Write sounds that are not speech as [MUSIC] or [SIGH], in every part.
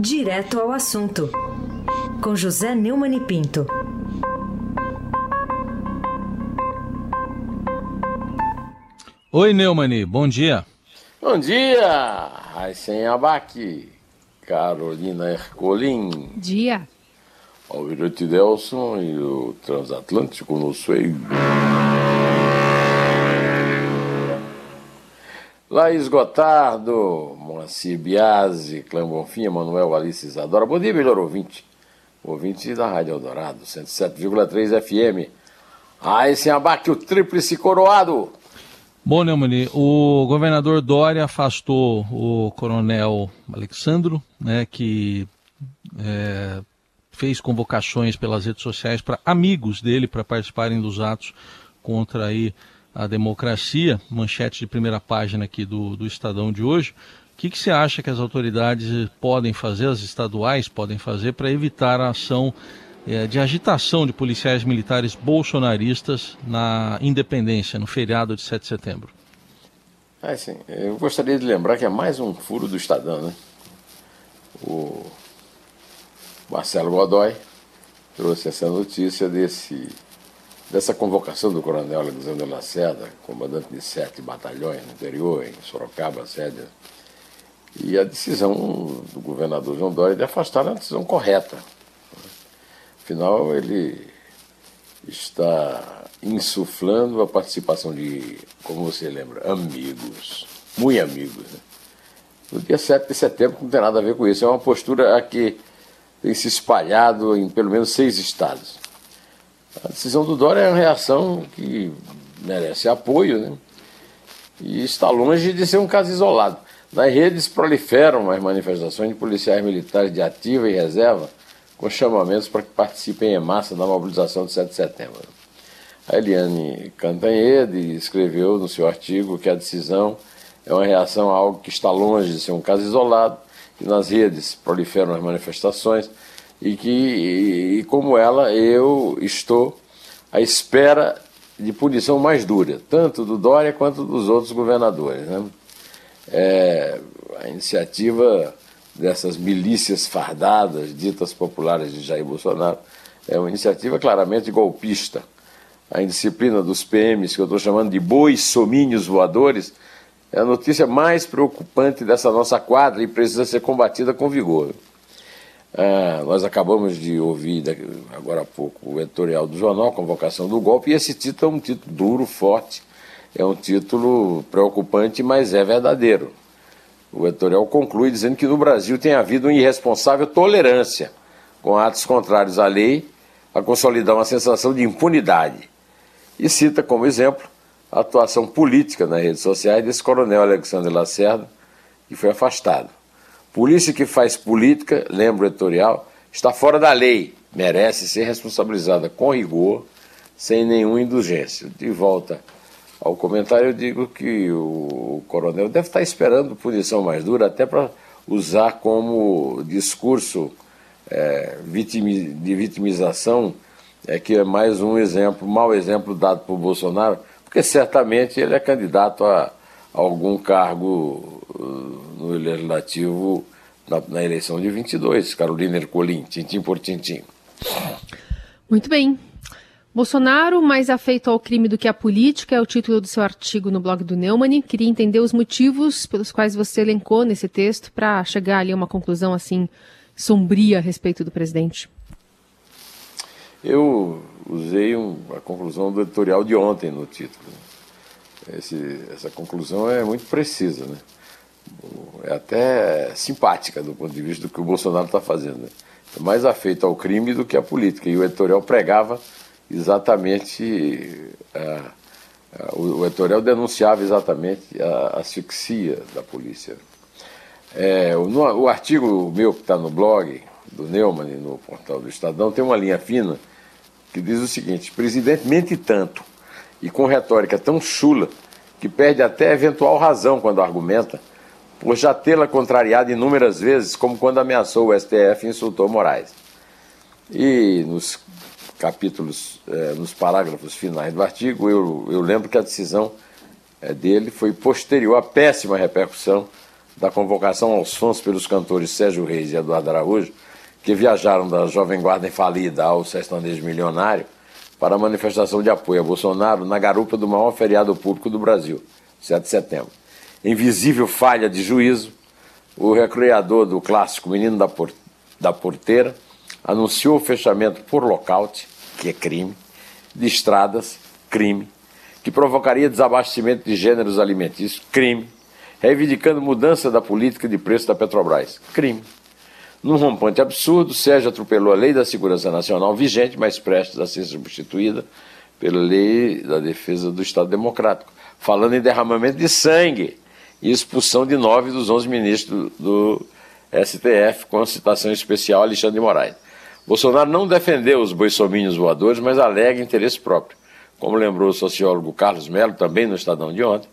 Direto ao assunto, com José Neumann e Pinto. Oi, Neumani, bom dia. Bom dia, Raíssen Abac, Carolina Ercolim. Dia. Almirante Delson e o Transatlântico no seio. Laís Gotardo, Moacir Biasi, Clã Bonfim, Manuel Alice Isadora. Bom dia, melhor ouvinte. Ouvinte da Rádio Eldorado, 107,3 FM. Aí sem abaque o tríplice coroado. Bom, Neumani, o governador Dória afastou o coronel Alexandro, né, que é, fez convocações pelas redes sociais para amigos dele para participarem dos atos contra aí a democracia, manchete de primeira página aqui do, do Estadão de hoje. O que, que você acha que as autoridades podem fazer, as estaduais podem fazer, para evitar a ação é, de agitação de policiais militares bolsonaristas na independência, no feriado de 7 de setembro? É, sim. Eu gostaria de lembrar que é mais um furo do Estadão, né? O Marcelo Godoy trouxe essa notícia desse dessa convocação do coronel Alexandre Lacerda, comandante de sete batalhões no interior, em Sorocaba, sede, e a decisão do governador João Dória de afastar é uma decisão correta. Afinal, ele está insuflando a participação de, como você lembra, amigos, muito amigos. Né? No dia 7 de setembro não tem nada a ver com isso, é uma postura a que tem se espalhado em pelo menos seis estados. A decisão do Dória é uma reação que merece apoio, né? E está longe de ser um caso isolado. Nas redes proliferam as manifestações de policiais militares de ativa e reserva com chamamentos para que participem em massa da mobilização de 7 de setembro. A Eliane Cantanhede escreveu no seu artigo que a decisão é uma reação a algo que está longe de ser um caso isolado, que nas redes proliferam as manifestações e que, e, como ela, eu estou à espera de punição mais dura, tanto do Dória quanto dos outros governadores. Né? É, a iniciativa dessas milícias fardadas, ditas populares de Jair Bolsonaro, é uma iniciativa claramente golpista. A indisciplina dos PMs, que eu estou chamando de bois somínhos voadores, é a notícia mais preocupante dessa nossa quadra e precisa ser combatida com vigor. Ah, nós acabamos de ouvir agora há pouco o editorial do jornal, Convocação do Golpe, e esse título é um título duro, forte, é um título preocupante, mas é verdadeiro. O editorial conclui dizendo que no Brasil tem havido uma irresponsável tolerância com atos contrários à lei a consolidar uma sensação de impunidade. E cita como exemplo a atuação política nas redes sociais desse coronel Alexandre Lacerda, que foi afastado. Polícia que faz política, lembra o editorial, está fora da lei, merece ser responsabilizada com rigor, sem nenhuma indulgência. De volta ao comentário, eu digo que o coronel deve estar esperando punição mais dura, até para usar como discurso é, de vitimização, é que é mais um exemplo, mau exemplo dado por Bolsonaro, porque certamente ele é candidato a, algum cargo uh, no legislativo na, na, eleição de 22, Carolina Ercolim, tintim por tintim. Muito bem. Bolsonaro, mais afeito ao crime do que à política, é o título do seu artigo no blog do Neumann. Queria entender os motivos pelos quais você elencou nesse texto para chegar ali a uma conclusão assim sombria a respeito do presidente. Eu usei um, a conclusão do editorial de ontem no título. Esse, essa conclusão é muito precisa, né? É até simpática do ponto de vista do que o Bolsonaro está fazendo. Né? É mais afeito ao crime do que à política. E o editorial pregava exatamente. O, editorial denunciava exatamente a asfixia da polícia. É, o, no, o artigo meu que está no blog do Neumann, no portal do Estadão, tem uma linha fina que diz o seguinte: presidente mente tanto e com retórica tão chula que perde até eventual razão quando argumenta, por já tê-la contrariado inúmeras vezes, como quando ameaçou o STF e insultou Moraes. E nos capítulos, eh, nos parágrafos finais do artigo, eu, eu lembro que a decisão eh, dele foi posterior à péssima repercussão da convocação aos sons pelos cantores Sérgio Reis e Eduardo Araújo, que viajaram da Jovem Guarda Infalida ao Sertanejo Milionário para a manifestação de apoio a Bolsonaro na garupa do maior feriado público do Brasil, 7 de setembro. Em visível falha de juízo, o recreador do clássico Menino da, Por da Porteira anunciou o fechamento por lockout, que é crime, de estradas, crime, que provocaria desabastecimento de gêneros alimentícios, crime, reivindicando mudança da política de preço da Petrobras, crime. Num rompante absurdo, Sérgio atropelou a Lei da Segurança Nacional vigente, mas prestes a ser substituída pela Lei da Defesa do Estado Democrático, falando em derramamento de sangue e expulsão de nove dos onze ministros do STF, com citação especial Alexandre de Moraes. Bolsonaro não defendeu os boissomínios voadores, mas alega interesse próprio. Como lembrou o sociólogo Carlos Melo, também no Estadão de ontem,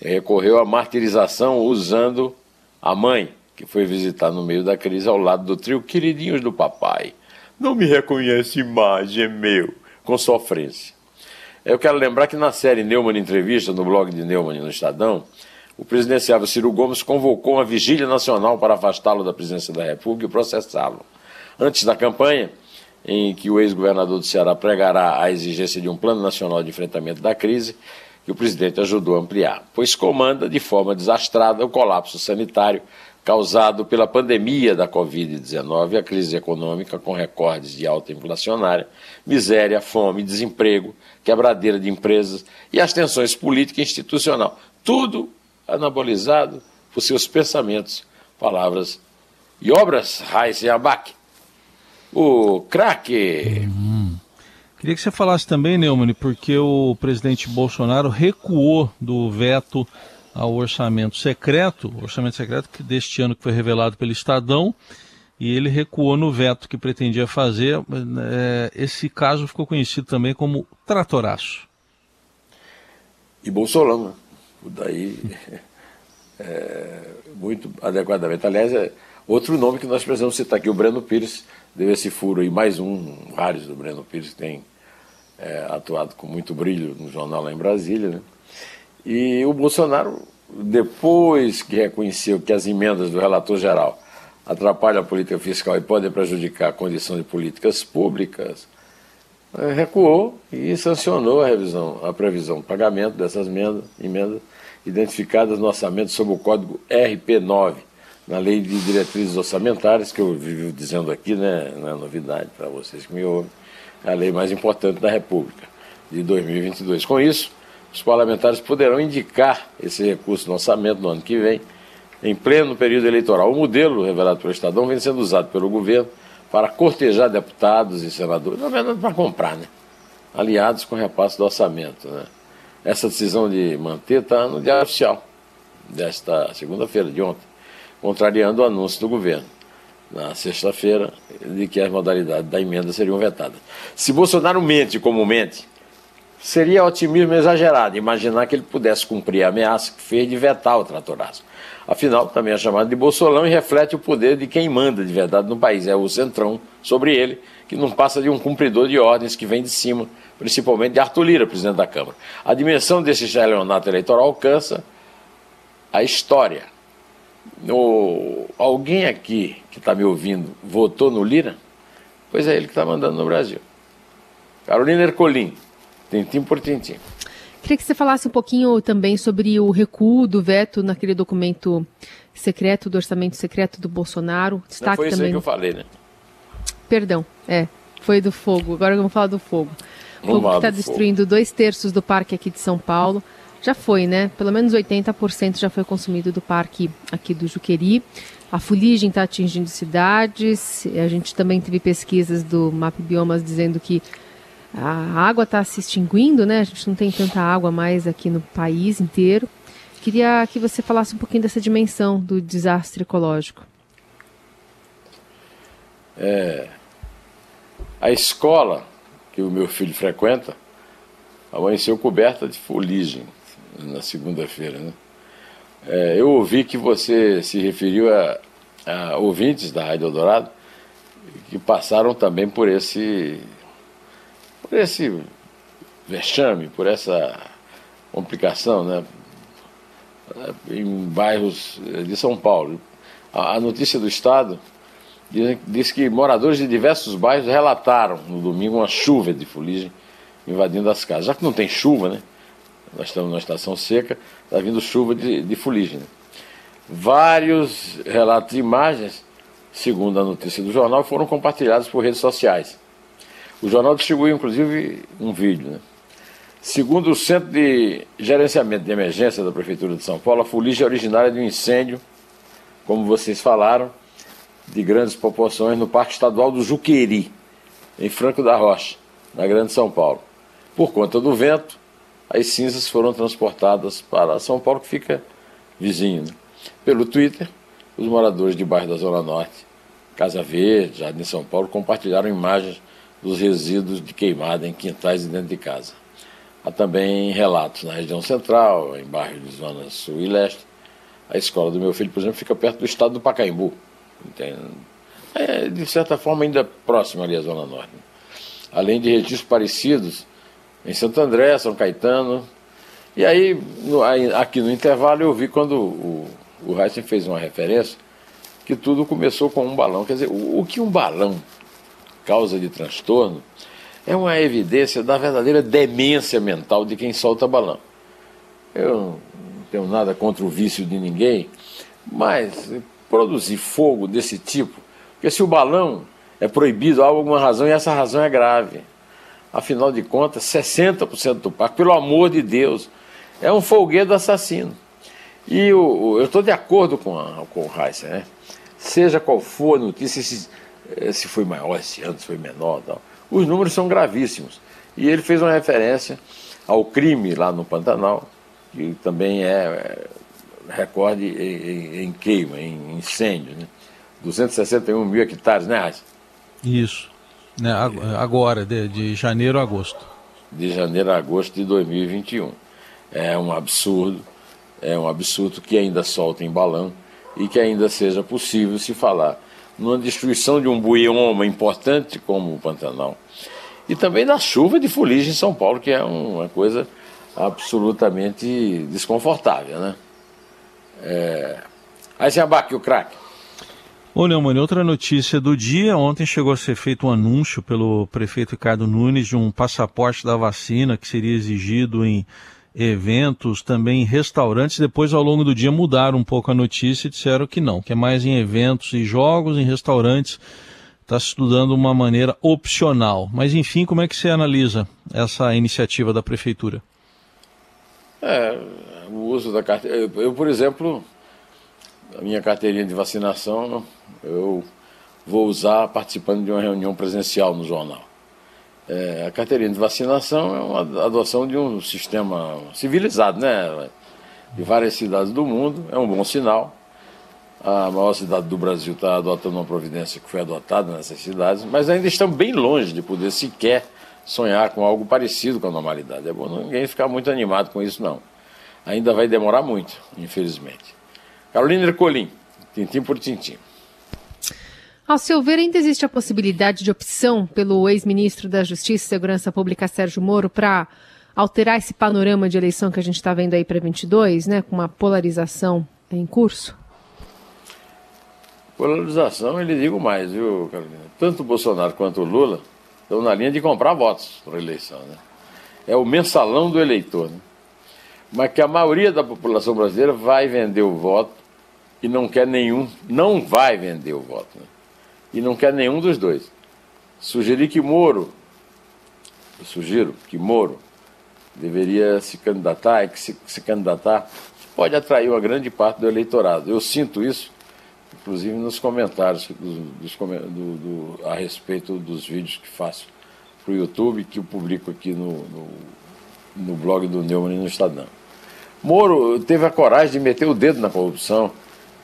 recorreu à martirização usando a mãe, que foi visitar no meio da crise ao lado do trio Queridinhos do Papai. Não me reconhece mais, é meu, com sofrência. Eu quero lembrar que na série Neumann Entrevista, no blog de Neumann no Estadão, o presidenciável Ciro Gomes convocou uma vigília nacional para afastá-lo da presidência da República e processá-lo. Antes da campanha, em que o ex-governador do Ceará pregará a exigência de um plano nacional de enfrentamento da crise, que o presidente ajudou a ampliar, pois comanda de forma desastrada o colapso sanitário causado pela pandemia da Covid-19 e a crise econômica com recordes de alta inflacionária, miséria, fome, desemprego, quebradeira de empresas e as tensões política e institucional. Tudo anabolizado por seus pensamentos, palavras e obras, Raiz Abac. O craque. Uhum. Queria que você falasse também, Neumann, porque o presidente Bolsonaro recuou do veto ao orçamento secreto, orçamento secreto que deste ano que foi revelado pelo Estadão, e ele recuou no veto que pretendia fazer. É, esse caso ficou conhecido também como tratoraço. E Bolsonaro, daí é, [LAUGHS] muito adequadamente. Aliás, é outro nome que nós precisamos citar aqui, o Breno Pires, deu esse furo aí, mais um, vários do Breno Pires, que tem é, atuado com muito brilho no jornal lá em Brasília. Né? E o Bolsonaro, depois que reconheceu que as emendas do relator geral atrapalham a política fiscal e podem prejudicar a condição de políticas públicas, é, recuou e sancionou a revisão, a previsão de pagamento dessas emendas, emendas identificadas no orçamento sob o código RP9, na Lei de Diretrizes Orçamentárias, que eu vivo dizendo aqui, né, não é novidade para vocês que me ouvem, é a lei mais importante da República, de 2022. Com isso, os parlamentares poderão indicar esse recurso no orçamento no ano que vem, em pleno período eleitoral. O modelo revelado pelo Estadão vem sendo usado pelo governo para cortejar deputados e senadores, na verdade para comprar, né? aliados com repasse do orçamento. Né? Essa decisão de manter está no Diário Oficial desta segunda-feira, de ontem, contrariando o anúncio do governo, na sexta-feira, de que as modalidades da emenda seriam vetadas. Se Bolsonaro mente como mente, seria otimismo exagerado imaginar que ele pudesse cumprir a ameaça que fez de vetar o tratoraço. Afinal, também é chamado de Bolsolão e reflete o poder de quem manda de verdade no país. É o centrão sobre ele, que não passa de um cumpridor de ordens que vem de cima, principalmente de Arthur Lira, presidente da Câmara. A dimensão desse estelionato eleitoral alcança a história. O, alguém aqui que está me ouvindo votou no Lira? Pois é ele que está mandando no Brasil. Carolina Ercolim, tintim por tintim. Queria que você falasse um pouquinho também sobre o recuo do veto naquele documento secreto, do orçamento secreto do Bolsonaro. Destaque Não foi isso também... que eu falei, né? Perdão, é, foi do fogo. Agora vamos falar do fogo. Fogo que está destruindo dois terços do parque aqui de São Paulo. Já foi, né? Pelo menos 80% já foi consumido do parque aqui do Juqueri. A fuligem está atingindo cidades. A gente também teve pesquisas do Map Biomas dizendo que a água está se extinguindo, né? A gente não tem tanta água mais aqui no país inteiro. Queria que você falasse um pouquinho dessa dimensão do desastre ecológico. É, a escola que o meu filho frequenta amanheceu coberta de fuligem na segunda-feira. Né? É, eu ouvi que você se referiu a, a ouvintes da Rádio Eldorado que passaram também por esse por esse vexame, por essa complicação, né? em bairros de São Paulo. A, notícia do Estado diz, que moradores de diversos bairros relataram no domingo uma chuva de fuligem invadindo as casas. Já que não tem chuva, né? Nós estamos numa estação seca, está vindo chuva de, de fuligem. Né? Vários relatos de imagens, segundo a notícia do jornal, foram compartilhados por redes sociais. O jornal distribuiu, inclusive, um vídeo. Né? Segundo o Centro de Gerenciamento de Emergência da Prefeitura de São Paulo, a fuligem é originária de um incêndio, como vocês falaram, de grandes proporções no Parque Estadual do Juqueri, em Franco da Rocha, na Grande São Paulo. Por conta do vento, as cinzas foram transportadas para São Paulo, que fica vizinho. Né? Pelo Twitter, os moradores de bairro da Zona Norte, Casa Verde, Jardim São Paulo, compartilharam imagens dos resíduos de queimada em quintais e dentro de casa. Há também relatos na região central, em bairros de Zona Sul e Leste. A escola do meu filho, por exemplo, fica perto do estado do Pacaembu. É, de certa forma, ainda próximo ali à Zona Norte. Além de registros parecidos em Santo André, São Caetano. E aí, no, aqui no intervalo, eu vi quando o, o Heisen fez uma referência que tudo começou com um balão. Quer dizer, o, o que um balão causa de transtorno é uma evidência da verdadeira demência mental de quem solta balão. Eu não tenho nada contra o vício de ninguém, mas produzir fogo desse tipo, porque se o balão é proibido há alguma razão e essa razão é grave. Afinal de contas, 60% do parque, pelo amor de Deus, é um folguedo assassino. E o, eu estou de acordo com, a, com o Heisen, né? seja qual for a notícia, se, eh, se foi maior esse ano, se foi menor tal, os números são gravíssimos. E ele fez uma referência ao crime lá no Pantanal, que também é, é recorde em, queima, em incêndio. Né? 261 mil hectares, né, Raíssa? Isso. Né, agora, de, de janeiro a agosto. De janeiro a agosto de 2021. É um absurdo, é um absurdo que ainda solta em balão e que ainda seja possível se falar numa destruição de um bioma importante como o Pantanal. E também da chuva de fuligem em São Paulo, que é uma coisa absolutamente desconfortável, né? É... Aí se abaque o craque. Ô, Neumann, outra notícia do dia. Ontem chegou a ser feito um anúncio pelo prefeito Ricardo Nunes de um passaporte da vacina que seria exigido em eventos, também restaurantes. Depois, ao longo do dia, mudaram um pouco a notícia e disseram que não, que é mais em eventos e jogos, em restaurantes. Está se estudando uma maneira opcional. Mas, enfim, como é que você analisa essa iniciativa da prefeitura? É, o uso da carteira. Eu, eu, por exemplo, a minha carteirinha de vacinação, eu vou usar participando de uma reunião presencial no jornal. É, a carteirinha de vacinação é uma adoção de um sistema civilizado, né? De várias cidades do mundo, é um bom sinal. A maior cidade do Brasil está adotando uma providência que foi adotada nessas cidades, mas ainda estão bem longe de poder sequer sonhar com algo parecido com a normalidade. É bom ninguém ficar muito animado com isso, não ainda vai demorar muito, infelizmente. Carolina Ercolim, tintim por tintim. Ao seu ver, ainda existe a possibilidade de opção pelo ex-ministro da Justiça e Segurança Pública, Sérgio Moro, para alterar esse panorama de eleição que a gente está vendo aí para 22, né, com uma polarização em curso? Polarização, ele digo mais, viu, Carolina? Tanto o Bolsonaro quanto o Lula estão na linha de comprar votos para a eleição. Né? É o mensalão do eleitor. Né? mas que a maioria da população brasileira vai vender o voto e não quer nenhum, não vai vender o voto, né? E não quer nenhum dos dois. Sugeri que Moro, eu sugiro que Moro deveria se candidatar, e que se, se candidatar pode atrair uma grande parte do eleitorado. Eu sinto isso, inclusive nos comentários dos, do, do, a respeito dos vídeos que faço para o YouTube, que eu publico aqui no, no, no blog do Neumann e no Estadão. Moro teve a coragem de meter o dedo na corrupção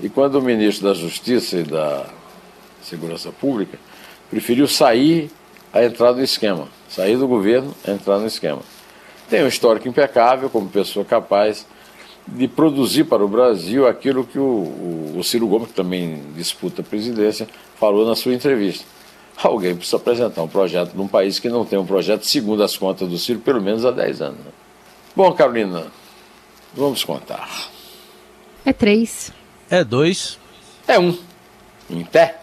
e quando o ministro da Justiça e da Segurança Pública preferiu sair a entrar no esquema, sair do governo a entrar no esquema. Tem um histórico impecável como pessoa capaz de produzir para o Brasil aquilo que o, o, o Ciro Gomes, que também disputa a presidência, falou na sua entrevista. Alguém precisa apresentar um projeto num país que não tem um projeto, segundo as contas do Ciro, pelo menos há 10 anos. Né? Bom, Carolina, Vamos contar. É três. É dois. É um. Em pé.